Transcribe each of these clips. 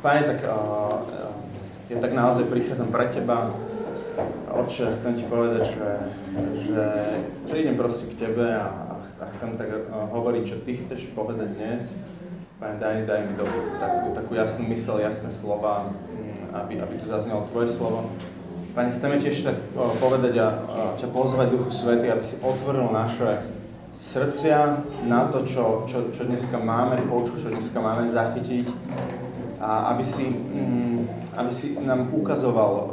Pane, tak ja tak naozaj prichádzam pre Teba. Otče, chcem Ti povedať, že, že prídem proste k Tebe a, a chcem tak hovoriť, čo Ty chceš povedať dnes. Pane, daj, daj mi dobrú, takú, takú jasnú mysel, jasné slova, mm, aby, aby tu zaznelo Tvoje slovo. Pane, chceme Ti ešte tak povedať a, a ťa pozvať Duchu Svety, aby si otvoril naše srdcia na to, čo, čo, čo dneska máme počuť, čo dneska máme zachytiť a aby si, mm, aby si nám ukazoval uh,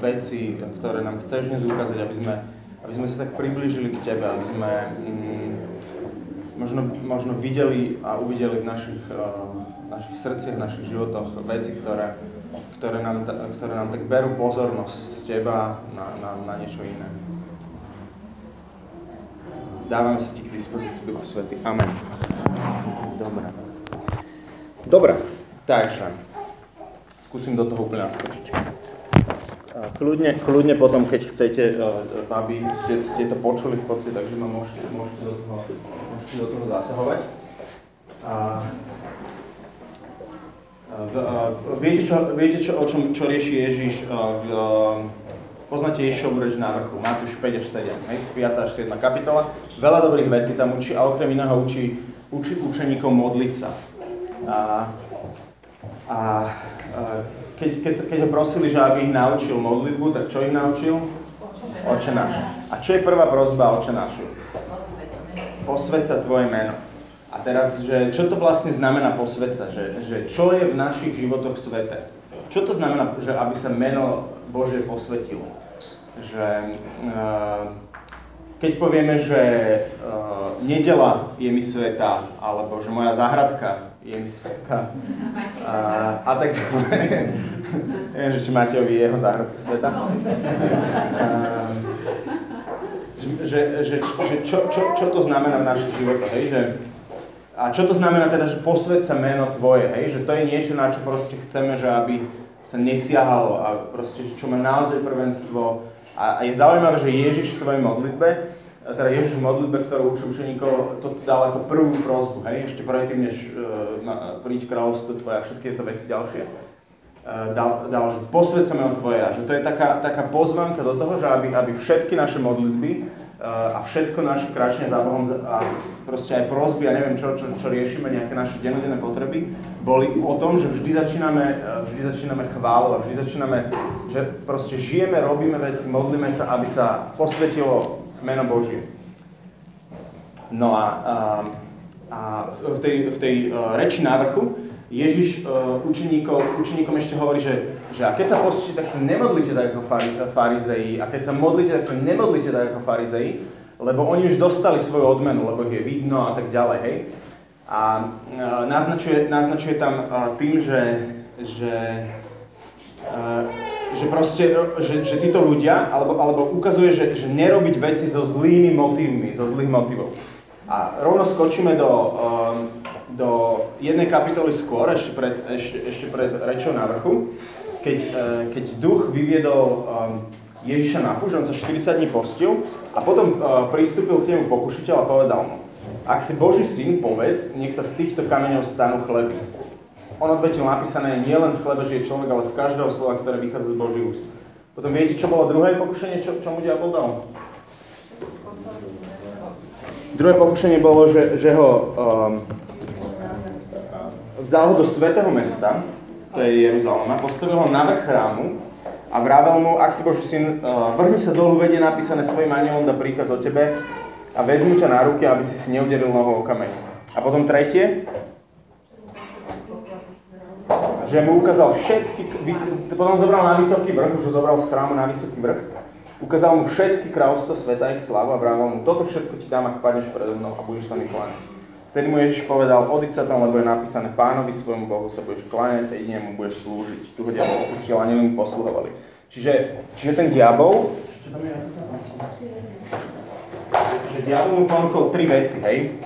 veci, ktoré nám chceš dnes ukázať, aby sme, aby sme sa tak priblížili k Tebe, aby sme mm, možno, možno videli a uvideli v našich, uh, našich srdciach, v našich životoch veci, ktoré, ktoré, nám, ktoré nám tak berú pozornosť z Teba na, na, na niečo iné. Dávame sa Ti k dispozícii Duchu Svety. Amen. Dobre. Dobre. Takže, skúsim do toho úplne naskočiť. Kľudne, kľudne potom, keď chcete, aby ste, ste to počuli v podstate, takže ma môžete, môžete, do, toho, môžete do toho zasahovať. A, v, a, viete, čo, viete čo, o čom, čo rieši Ježiš v, poznáte Ježišovu reč na vrchu, Matúš 5 až 7, hej, 5 až 7 kapitola. Veľa dobrých vecí tam učí a okrem iného učí, učí učeníkov modliť sa. A, a keď, keď, keď ho prosili, že aby ich naučil modlitbu, tak čo ich naučil? Oče náš. A čo je prvá prozba Oče nášu? Posved sa tvoje meno. A teraz, že čo to vlastne znamená posvedca? Že, že čo je v našich životoch svete? Čo to znamená, že aby sa meno Bože posvetilo? Že, uh, keď povieme, že uh, nedela je mi sveta, alebo že moja záhradka je mi sveta. A, a tak Neviem, že či máte vy jeho záhradka sveta. A, že, že, že čo, čo, čo to znamená v našich životoch, hej? Že, a čo to znamená teda, že posved sa meno tvoje, hej? Že to je niečo, na čo proste chceme, že aby sa nesiahalo a proste, čo má naozaj prvenstvo. A, a je zaujímavé, že Ježiš v svojej modlitbe teda Ježiš v modlitbe, ktorú učí učeníkov, to dal ako prvú prozbu, hej, ešte predtým, než uh, príď kráľovstvo tvoje a všetky tieto veci ďalšie. Uh, dal, dal, že posved sa meno tvoje a že to je taká, taká pozvanka do toho, že aby, aby všetky naše modlitby a všetko naše kráčanie za Bohom a proste aj prosby a neviem čo, čo, čo riešime, nejaké naše dennodenné potreby, boli o tom, že vždy začíname, vždy začíname chválu a vždy začíname, že proste žijeme, robíme veci, modlíme sa, aby sa posvetilo meno Božie. No a, a, a v tej, v tej uh, reči návrhu Ježiš uh, učeníkom ešte hovorí, že, že a keď sa postíte, tak sa nemodlite tak ako fari, farizei, a keď sa modlíte, tak sa nemodlite tak ako farizei, lebo oni už dostali svoju odmenu, lebo ich je vidno a tak ďalej, hej. A uh, naznačuje, naznačuje tam tým, že, že že proste, že, že títo ľudia, alebo, alebo ukazuje, že, že nerobiť veci so zlými motívmi, so zlých motivov. A rovno skočíme do, um, do jednej kapitoly skôr, ešte pred, ešte, ešte pred rečou na vrchu, keď, uh, keď duch vyviedol um, Ježiša na púž, on sa 40 dní postil a potom uh, pristúpil k nemu pokušiteľ a povedal mu, ak si Boží syn, povedz, nech sa z týchto kameňov stanú chleby on odvetil napísané nie len z chleba žije človek, ale z každého slova, ktoré vychádza z Boží úst. Potom viete, čo bolo druhé pokušenie, čo, čo mu diabol dal? Druhé pokušenie bolo, že, že ho um, vzal ho do svetého mesta, to je Jeruzalema, postavil ho na vrch chrámu a vravel mu, ak si Boží syn, uh, vrhni sa dolu, vedie napísané svojim anielom, da príkaz o tebe a vezmu ťa na ruky, aby si si neudelil nohou o kameň. A potom tretie, že mu ukázal všetky, potom zobral na vysoký vrch, už ho zobral z chrámu na vysoký vrch, ukázal mu všetky kráľovstvo sveta, ich slavu a vravel mu, toto všetko ti dám, ak padneš predo mnou a budeš sa mi kláňať. Vtedy mu Ježiš povedal, odiď sa tam, lebo je napísané, pánovi svojmu Bohu sa budeš kláňať a jedine mu budeš slúžiť. Tu ho diabol opustil a mu posluhovali. Čiže, čiže ten diabol? Že diabol mu ponúkol tri veci, hej?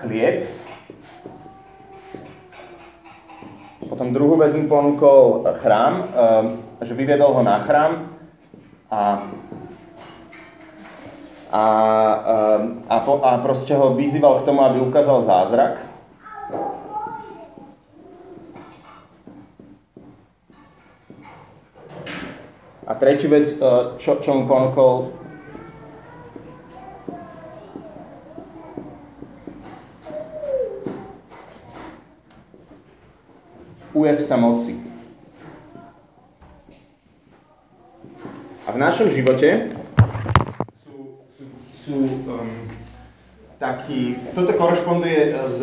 Chlieb, Potom druhú vec mu ponúkol chrám, ehm, že vyviedol ho na chrám a, a a, a, a proste ho vyzýval k tomu, aby ukázal zázrak. A tretí vec, e, čo, čo mu ponúkol, ujať sa moci. A v našom živote sú, sú, sú um, taký, toto korešponduje s,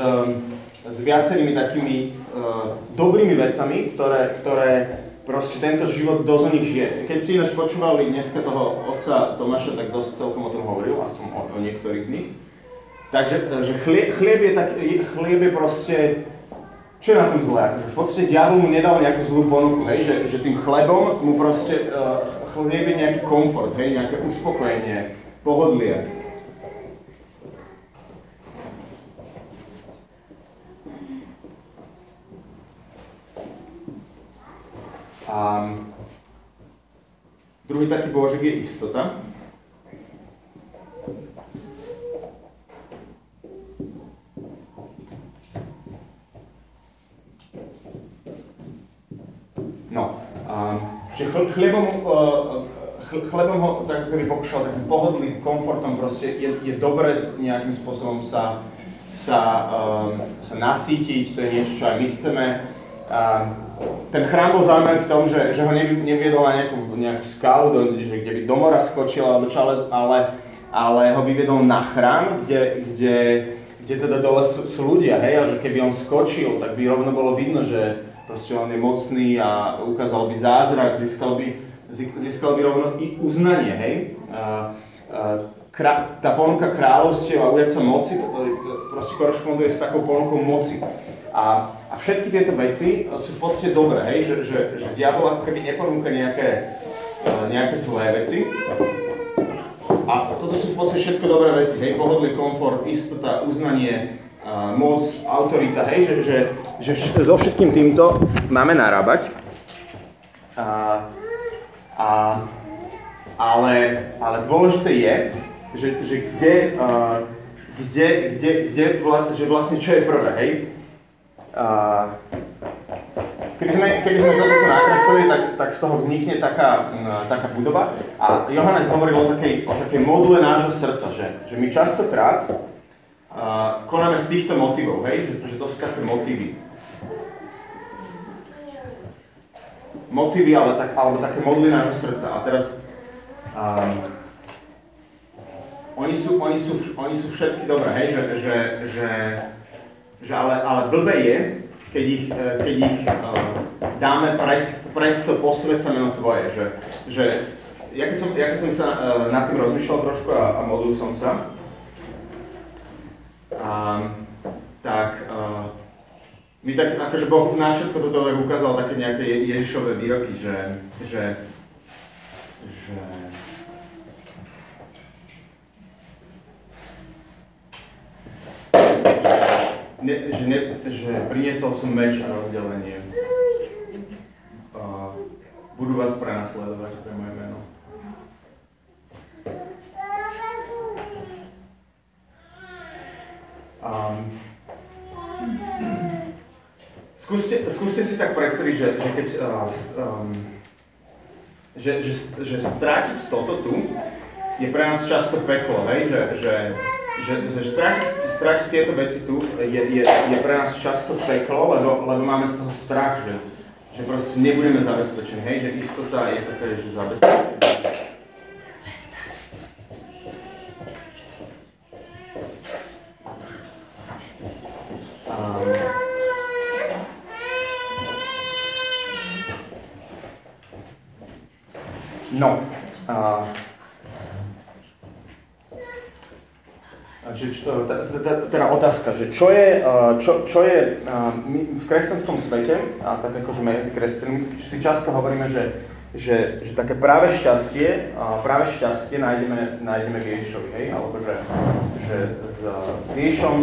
s viacerými takými uh, dobrými vecami, ktoré, ktoré proste tento život dosť o nich žije. Keď si ináč počúvali dneska toho otca Tomáša, tak dosť celkom o tom hovoril, aspoň o, o niektorých z nich. Takže že chlieb, chlieb, je tak, chlieb je proste, čo je na tom zlé? Akože v podstate diabol mu nedal nejakú zlú ponuku, hej? Že, že tým chlebom mu proste uh, chlieb je nejaký komfort, hej? nejaké uspokojenie, pohodlie. A druhý taký božek je istota. No, čiže chlebom, chlebom ho tak keby pokúšal takým pohodlým komfortom, proste je, je dobré nejakým spôsobom sa, sa, um, sa nasítiť, to je niečo, čo aj my chceme. Ten chrám bol zaujímavý v tom, že, že ho neviedol na nejakú, nejakú skalu, do, že, kde by do mora skočil alebo čo, ale, ale ho vyviedol na chrám, kde, kde, kde teda dole sú, sú ľudia, hej, a že keby on skočil, tak by rovno bolo vidno, že proste on je mocný a ukázal by zázrak, získal by, získal by rovno i uznanie, hej. A, a, krá, tá ponuka kráľovstiev a ujať sa moci, proste korešponduje s takou ponukou moci. A, a všetky tieto veci sú v podstate dobré, hej? Že, že, že diabol ako keby neponúka nejaké, uh, nejaké zlé veci. A toto sú v podstate všetko dobré veci, hej? Pohodlý komfort, istota, uznanie, uh, moc, autorita, hej? Že, že, že so všetkým týmto máme narábať. A, a, ale, ale dôležité je, že, že kde, uh, kde, kde, kde, že vlastne čo je prvé, hej? Keby sme, keby sme to tu nakreslili, tak, tak z toho vznikne taká, taká budova. A Johannes hovoril o takej, o takej module nášho srdca, že, že my častokrát uh, konáme z týchto motivov, hej? Že, že to sú také motívy. Motívy, ale tak, alebo také moduly nášho srdca. A teraz um, oni, sú, oni, sú, oni sú všetky dobré, hej? Že, že, že že ale, ale blbé je, keď ich, e, keď ich uh, dáme pred, pred to posvedca meno tvoje, že, že ja keď som, ja keď som sa uh, nad tým rozmýšľal trošku a, a modlil som sa, a, tak uh, mi tak akože Boh na všetko toto ukázal také nejaké Ježišové výroky, že, že, že ne, že, ne, že priniesol som meč a rozdelenie. Uh, budú vás prenasledovať, je moje meno. Um, skúste, skúste si tak predstaviť, že, že keď uh, um, že, že, že strátiť toto tu je pre nás často peklo, hej? Že, že, že, že strátiť strať tieto veci tu je, je, je pre nás často peklo, lebo, lebo máme z toho strach, že, že proste nebudeme zabezpečení, hej, že istota je taká, že zabezpečenie. no, uh, teda otázka, že čo je, čo, čo je v kresťanskom svete, a tak akože medzi kresťanmi si často hovoríme, že, že, že také práve šťastie, práve šťastie nájdeme, nájdeme v Ježišovi, hej? alebo že, že s, s Ježišom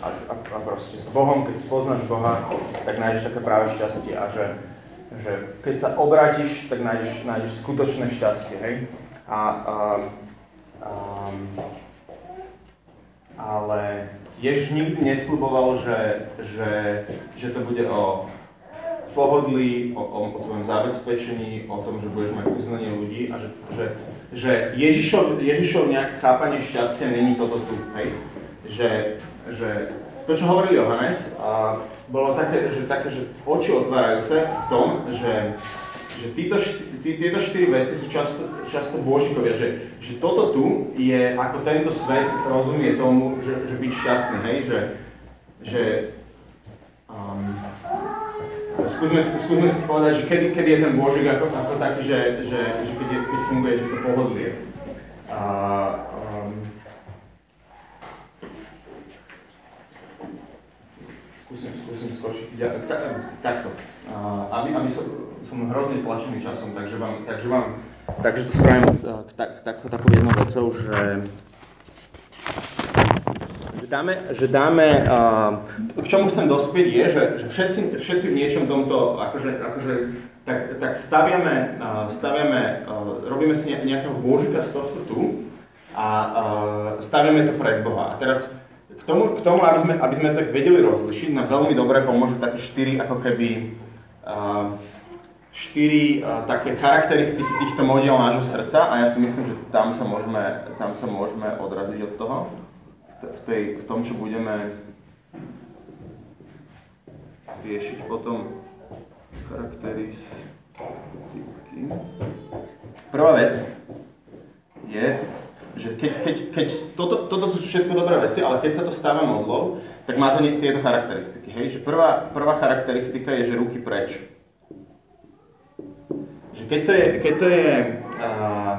a, a, a proste s Bohom, keď spoznáš Boha, tak nájdeš také práve šťastie a že, že keď sa obrátiš, tak nájdeš, nájdeš skutočné šťastie, hej? A, a, a ale Ježiš nikdy nesľuboval, že, že, že to bude o pohodlí, o, o, o tvojom zabezpečení, o tom, že budeš mať uznanie ľudí a že, že, že Ježišov, Ježišov nejaké chápanie šťastia není toto tu, hej? Že, že to, čo hovoril Johannes, a bolo také, že, také, že oči otvárajúce v tom, že, že títo, tí, tieto štyri veci sú často, často božikovia, že, že toto tu je, ako tento svet rozumie tomu, že, že byť šťastný, hej, že, že um, skúsme, skúsme si povedať, že kedy, kedy je ten božik ako, ako taký, že, že, že keď, je, keď funguje, že to pohodlie. A, um, skúsim, skúsim skočiť. Ja, ta, takto. Uh, aby, aby som, som hrozne tlačený časom, takže vám, takže vám, takže to spravím tak, tak, takou jednou vecou, že že dáme, že dáme uh, k čomu chcem dospieť je, že, že všetci, všetci v niečom tomto, akože, akože tak, tak staviame, uh, staviame uh, robíme si nejakého božika z tohto tu a uh, staviame to pred Boha. A teraz k tomu, k tomu aby, sme, aby sme to tak vedeli rozlišiť, nám veľmi dobre pomôžu také štyri ako keby uh, štyri uh, také charakteristiky týchto modiel nášho srdca a ja si myslím, že tam sa môžeme, tam sa môžeme odraziť od toho v, tej, v tom, čo budeme riešiť potom charakteristiky. Prvá vec je, že keď, keď, keď toto, toto sú všetko dobré veci, ale keď sa to stáva modlou, tak má to tieto charakteristiky. Hej? Že prvá, prvá charakteristika je, že ruky preč. Keď to je, keď to je uh,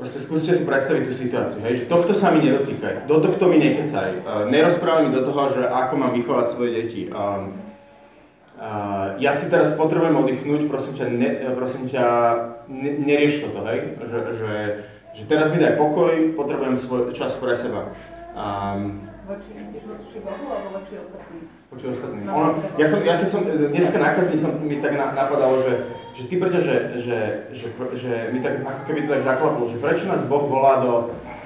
Proste skúste si predstaviť tú situáciu, hej, že tohto sa mi nedotýkaj, do tohto mi nekecaj, uh, nerozprávaj mi do toho, že ako mám vychovať svoje deti. Um, uh, ja si teraz potrebujem oddychnúť, prosím ťa, ne, prosím ťa ne, nerieš toto, hej, že, že, že teraz mi daj pokoj, potrebujem svoj čas pre seba. Um, voči, Bohu alebo voči ostatným? Voči ostatným. Ja, som, ja keď som, dneska na som mi tak na, napadalo, že že ty brďa, že, že, že, že mi tak ako keby to tak zaklaplo, že prečo nás Boh volá do,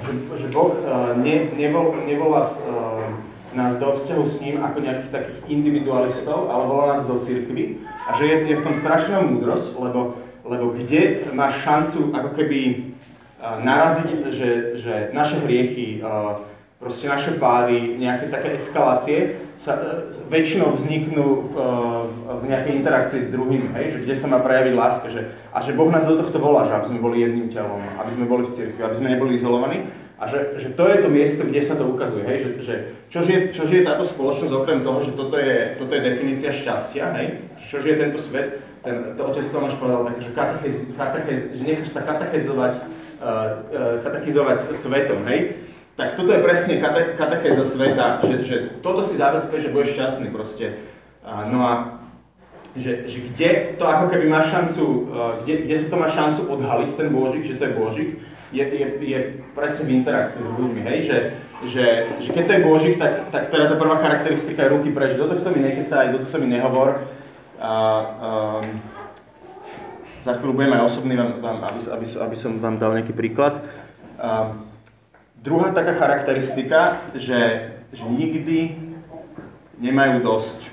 že, že Boh uh, ne, nevol, nevolá uh, nás do vzťahu s ním ako nejakých takých individualistov, ale volá nás do cirkvy a že je, je v tom strašná múdrosť, lebo, lebo kde máš šancu ako keby uh, naraziť, že, že naše hriechy, uh, proste naše pády, nejaké také eskalácie sa e, väčšinou vzniknú v, e, v nejakej interakcii s druhým, hej, že kde sa má prejaviť láska, že, a že Boh nás do tohto volá, že aby sme boli jedným telom, aby sme boli v cirkvi, aby sme neboli izolovaní. A že, že to je to miesto, kde sa to ukazuje, hej, že, že čož, je, čož je táto spoločnosť okrem toho, že toto je, toto je definícia šťastia, hej, čož je tento svet, ten, to otec Tomáš povedal také, že, katechez, katechez, že necháš sa katechizovať, uh, uh, katechizovať svetom, hej, tak toto je presne kate, katechéza sveta, že, že toto si zabezpečí, že budeš šťastný proste. No a že, že kde to ako keby má šancu, kde, kde sa to má šancu odhaliť, ten Božik, že to je Božik, je, je, je presne v interakcii s ľuďmi, hej, že, že, že keď to je Božik, tak, tak teda tá prvá charakteristika je ruky preč, do tohto mi nekeca, aj do tohto mi nehovor. A, um, za chvíľu budem aj osobný, vám, vám, aby, aby, aby som vám dal nejaký príklad. Um, Druhá taká charakteristika, že, že nikdy nemajú dosť.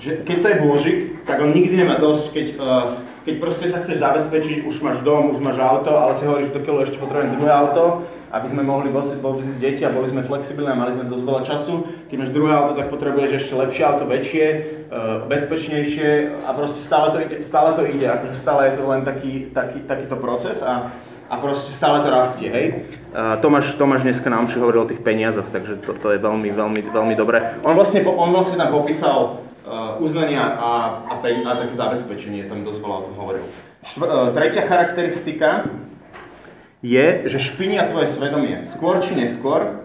Že keď to je Božik, tak on nikdy nemá dosť, keď, uh, keď proste sa chceš zabezpečiť, už máš dom, už máš auto, ale si hovoríš, že do ešte potrebujem druhé auto, aby sme mohli voziť, voziť deti a boli sme flexibilní a mali sme dosť veľa času. Keď máš druhé auto, tak potrebuješ ešte lepšie auto, väčšie, uh, bezpečnejšie a proste stále to, ide, stále to ide, akože stále je to len taký, taký, takýto proces a, a proste stále to rastie, hej. Uh, Tomáš, Tomáš dneska nám hovoril o tých peniazoch, takže to, to je veľmi, veľmi, veľmi dobré. On vlastne, on vlastne tam popísal uh, uznania a, a, a také zabezpečenie, tam dosť veľa o tom hovoril. Štvr, uh, tretia charakteristika je, že špinia tvoje svedomie. Skôr či neskôr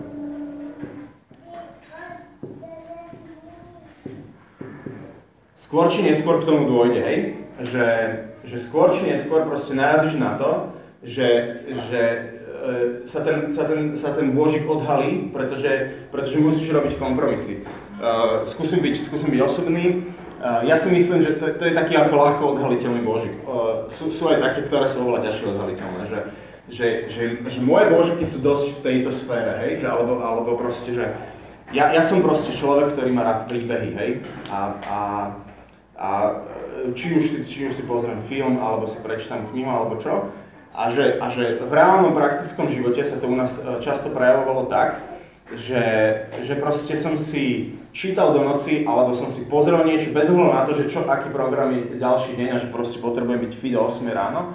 skôr či neskôr k tomu dôjde, hej? Že, že skôr či neskôr proste narazíš na to, že, že e, sa, ten, sa, ten, sa ten bôžik odhalí, pretože, pretože musíš robiť kompromisy. Uh, skúsim, byť, skúsim byť osobný. Uh, ja si myslím, že to, to je taký ako ľahko odhaliteľný božik. Uh, sú, sú aj také, ktoré sú oveľa ťažšie odhaliteľné. Že, že, že, že moje božky sú dosť v tejto sfére, hej, že, alebo, alebo proste, že ja, ja som proste človek, ktorý má rád príbehy, hej, a, a, a či, už si, či už si pozriem film, alebo si prečítam knihu, alebo čo, a že, a že v reálnom praktickom živote sa to u nás e, často prejavovalo tak, že, že proste som si čítal do noci, alebo som si pozrel niečo bez ohľadu na to, že čo, aký program je ďalší deň a že proste potrebujem byť fit o 8 ráno.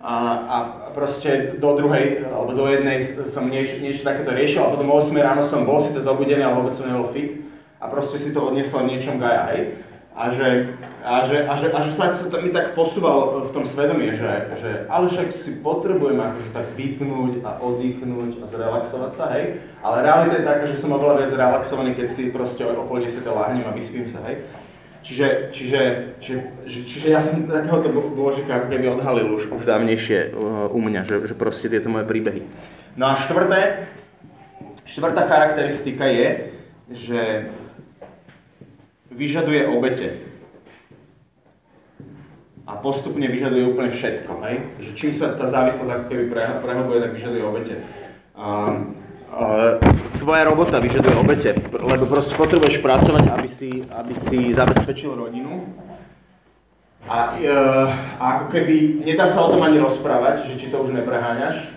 A, a proste do druhej, alebo do jednej som niečo, niečo takéto riešil a potom o 8 ráno som bol síce zobudený, ale vôbec som nebol fit. A proste si to odniesol v niečom gaja, hej a že, a že, a že, a že sa, sa to mi tak posúvalo v tom svedomí, že, že ale však si potrebujem akože tak vypnúť a oddychnúť a zrelaxovať sa, hej. Ale realita je taká, že som oveľa viac relaxovaný, keď si proste o pol desiate láhnem a vyspím sa, hej. Čiže, čiže, čiže, čiže ja som takéhoto božika ako keby odhalil už, už dávnejšie uh, u mňa, že, že proste tieto moje príbehy. No a štvrté, štvrtá charakteristika je, že vyžaduje obete. A postupne vyžaduje úplne všetko, hej? Že čím sa tá závislosť ako keby prehlbuje, tak vyžaduje obete. A, tvoja robota vyžaduje obete, lebo proste potrebuješ pracovať, aby si, aby si zabezpečil rodinu. A, e, a ako keby nedá sa o tom ani rozprávať, že či to už nepreháňaš,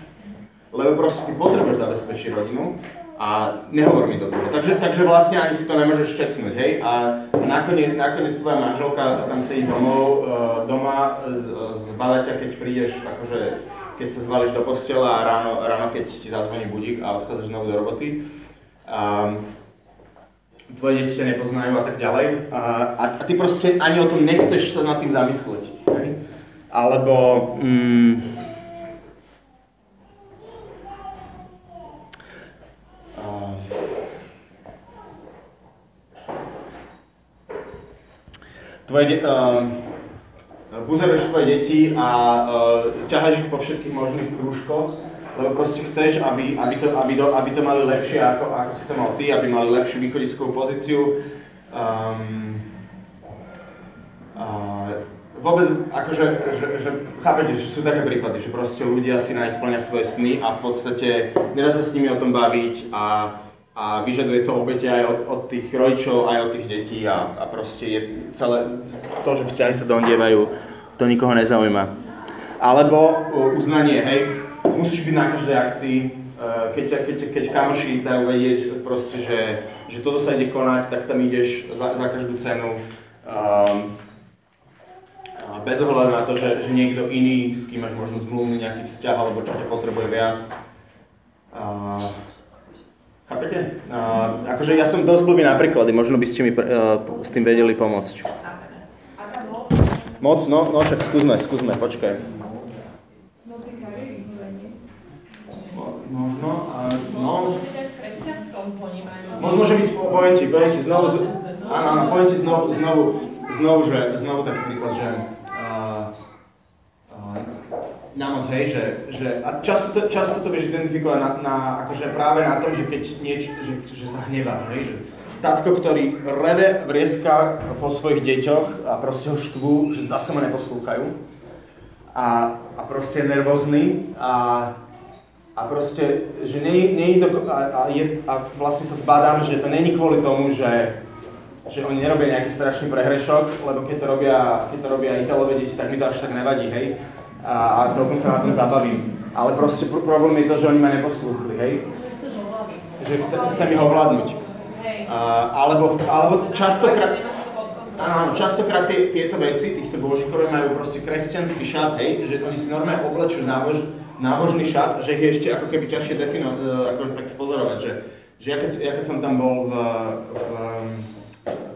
lebo proste ty potrebuješ zabezpečiť rodinu a nehovor mi do toho. Takže, takže vlastne ani si to nemôžeš čeknúť, hej? A nakoniec, nakoniec tvoja manželka tam sedí domov, uh, doma z, z baleťa, keď prídeš, akože keď sa zvališ do postela a ráno, ráno keď ti zazvoní budík a odchádzaš znovu do roboty. Um, tvoje deti ťa nepoznajú a tak ďalej. A, a, a ty proste ani o tom nechceš sa nad tým zamyslieť. Hej? Alebo... Mm, tvoje de- uh, buzeruješ tvoje deti a uh, ťaháš ich po všetkých možných krúžkoch, lebo proste chceš, aby, aby, to, aby, to, aby to mali lepšie, ako, ako si to mal ty, aby mali lepšiu východiskovú pozíciu. Um, uh, vôbec, akože, že, že, chápete, že sú také prípady, že proste ľudia si na nich svoje sny a v podstate nedá sa s nimi o tom baviť a a vyžaduje to obete aj od, od tých rodičov, aj od tých detí a, a proste je celé to, že vzťahy sa dondievajú, to nikoho nezaujíma. Alebo uznanie, hej, musíš byť na každej akcii, e, keď, keď, keď kamoši dajú vedieť proste, že, že toto sa ide konať, tak tam ideš za, za každú cenu. Um, bez ohľadu na to, že, že niekto iný, s kým máš možno zmluvný nejaký vzťah, alebo čo ťa potrebuje viac. Uh, Chápete? Uh, akože ja som dosť blbý na príklady, možno by ste mi uh, s tým vedeli pomôcť. Moc? No, no však skúsme, skúsme, počkaj. Možno, a no... Moc môže byť, poviem ti, poviem ti znovu, áno, áno, poviem ti znovu, znovu, znovu, že, znovu taký príklad, že na moc, hej, že, že a často to, často to vieš identifikovať na, na, akože práve na tom, že keď niečo, že, že sa hneváš, hej, že tatko, ktorý reve vrieska po svojich deťoch a proste ho štvú, že zase ma neposlúchajú a, a proste je nervózny a, a proste, že nie, nie to, a, a, je, a vlastne sa zbadám, že to není kvôli tomu, že že oni nerobia nejaký strašný prehrešok, lebo keď to robia, keď to robia Italové deti, tak mi to až tak nevadí, hej a, a celkom sa na tom zabavím. Ale proste pr- problém je to, že oni ma neposlúchli, hej? Že chce, chcem ich ovládnuť. A, alebo, alebo častokrát, áno, áno, častokrát tie, tieto veci, týchto božkové majú proste kresťanský šat, hej, že oni si normálne oblečú nábož, nábožný šat, že je ešte ako keby ťažšie definovať, e, ako tak spozorovať, že, že ja, keď, ja keď som tam bol v, v,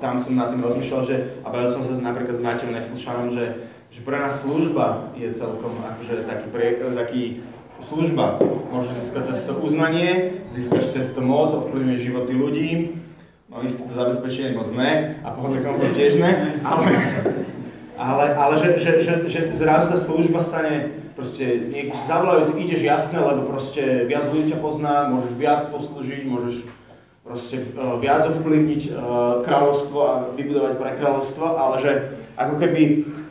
tam som nad tým rozmýšľal, že, a bavil som sa napríklad s Maťom Neslušanom, že, že pre nás služba je celkom akože taký, pre, taký služba. Môžeš získať cez to uznanie, získaš cez to moc, ovplyvňuje životy ľudí, no isté to zabezpečenie moc ne, a pohodlný komfort tiež ne, ale, ale, ale že, že, že, že zrazu sa služba stane, proste niekde zavolajú, ty ideš jasné, lebo proste viac ľudí ťa pozná, môžeš viac poslúžiť, môžeš proste uh, viac ovplyvniť uh, kráľovstvo a vybudovať pre kráľovstvo, ale že ako keby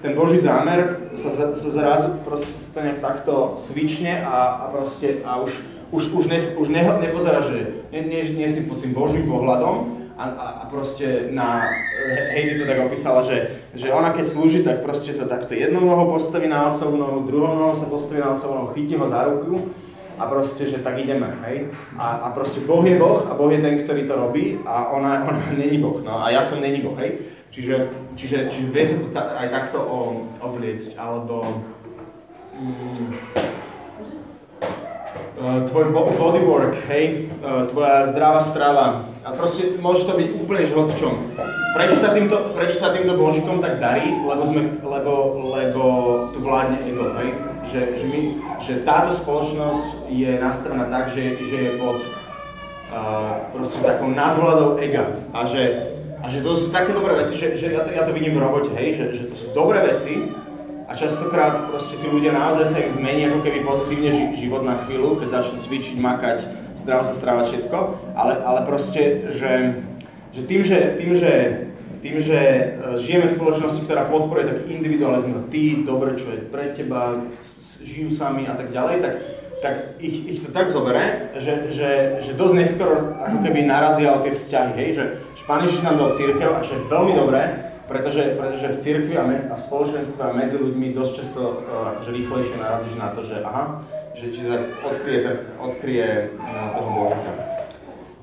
ten Boží zámer sa, sa zrazu proste sa to nejak takto svične a, a proste a už, už, už, ne, už ne, nepozerá, že nie, nie, nie si pod tým Božím pohľadom, a, a, a proste na, Heidi to tak opísala, že, že ona keď slúži, tak proste sa takto jednou nohou postaví na otcovú nohu, druhou nohou sa postaví na otcovú nohu, chytí ho za ruku a proste, že tak ideme, hej. A, a proste Boh je Boh a Boh je ten, ktorý to robí a ona, ona není Boh, no a ja som není Boh, hej. Čiže, čiže, čiže vie sa to ta, aj takto obliecť, alebo mm, uh, tvoj bodywork, hej, uh, tvoja zdravá strava, a proste môže to byť úplne že čom. Prečo sa, týmto, prečo sa týmto božikom tak darí? Lebo, sme, lebo, lebo tu vládne ego, hej? Že, že, my, že táto spoločnosť je nastavená tak, že, že je pod uh, takou nadvládou ega. A že, a že to sú také dobré veci, že, že ja, to, ja to vidím v robote, hej? Že, že to sú dobré veci, a častokrát proste tí ľudia naozaj sa im zmení ako keby pozitívne život na chvíľu, keď začnú cvičiť, makať, zdravo sa strávať všetko, ale, ale proste, že, že tým, že, tým, že tým, že e, žijeme v spoločnosti, ktorá podporuje taký individualizmus, ty, dobre, čo je pre teba, žijú sami a tak ďalej, tak, tak ich, ich to tak zobere, že, že, že dosť neskoro ako keby narazia o tie vzťahy, hej, že Pán Ježiš nám dal církev a čo je veľmi dobré, pretože, pretože v cirkvi a, med, a v spoločenstve a medzi ľuďmi dosť často uh, akože rýchlejšie narazíš na to, že aha, že či tak odkryje, ten, odkryje uh, toho Božka.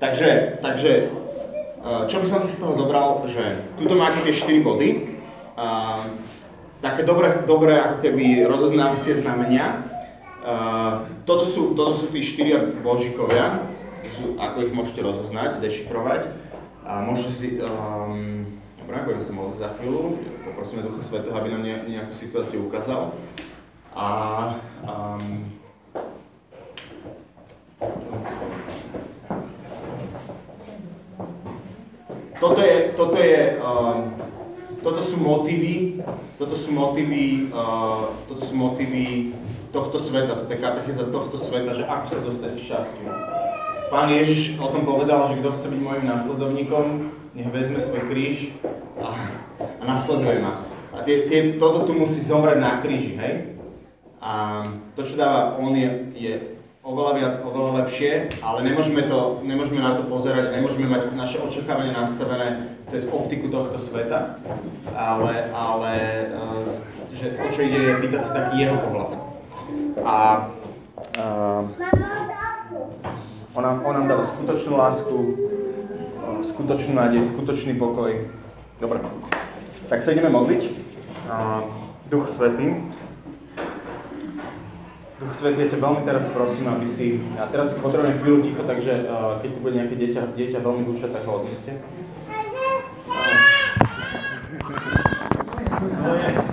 Takže, takže uh, čo by som si z toho zobral, že tuto máte tie 4 body, uh, také dobré, dobré ako keby rozoznávacie znamenia. Uh, toto, sú, toto sú tí štyria božikovia, sú, ako ich môžete rozoznať, dešifrovať. A môžete si, um, dobre, budeme sa modliť za chvíľu, poprosíme Ducha Svetého, aby nám nejakú situáciu ukázal. A um, toto je, toto je, uh, toto sú motívy, toto sú motívy, uh, toto sú motívy tohto sveta, toto je katecheza tohto sveta, že ako sa dostať k šťastiu. Pán Ježiš o tom povedal, že kto chce byť môjim následovníkom, nech vezme svoj kríž a, a nasleduje ma. A tie, tie, toto tu musí zomrieť na kríži, hej? A to, čo dáva on, je, je oveľa viac, oveľa lepšie, ale nemôžeme, to, nemôžeme na to pozerať, nemôžeme mať naše očakávanie nastavené cez optiku tohto sveta, ale, ale eh, že o čo ide je pýtať sa taký jeho pohľad. A uh, on, nám, on nám dáva skutočnú lásku, uh, skutočnú nádej, skutočný pokoj. Dobre, tak sa ideme modliť. Duch Svetý, Duch Svet, ja ťa veľmi teraz prosím, aby si, a teraz si potrebujem chvíľu ticho, takže uh, keď tu bude nejaké dieťa, dieťa veľmi bučať, tak ho odneste. Uh.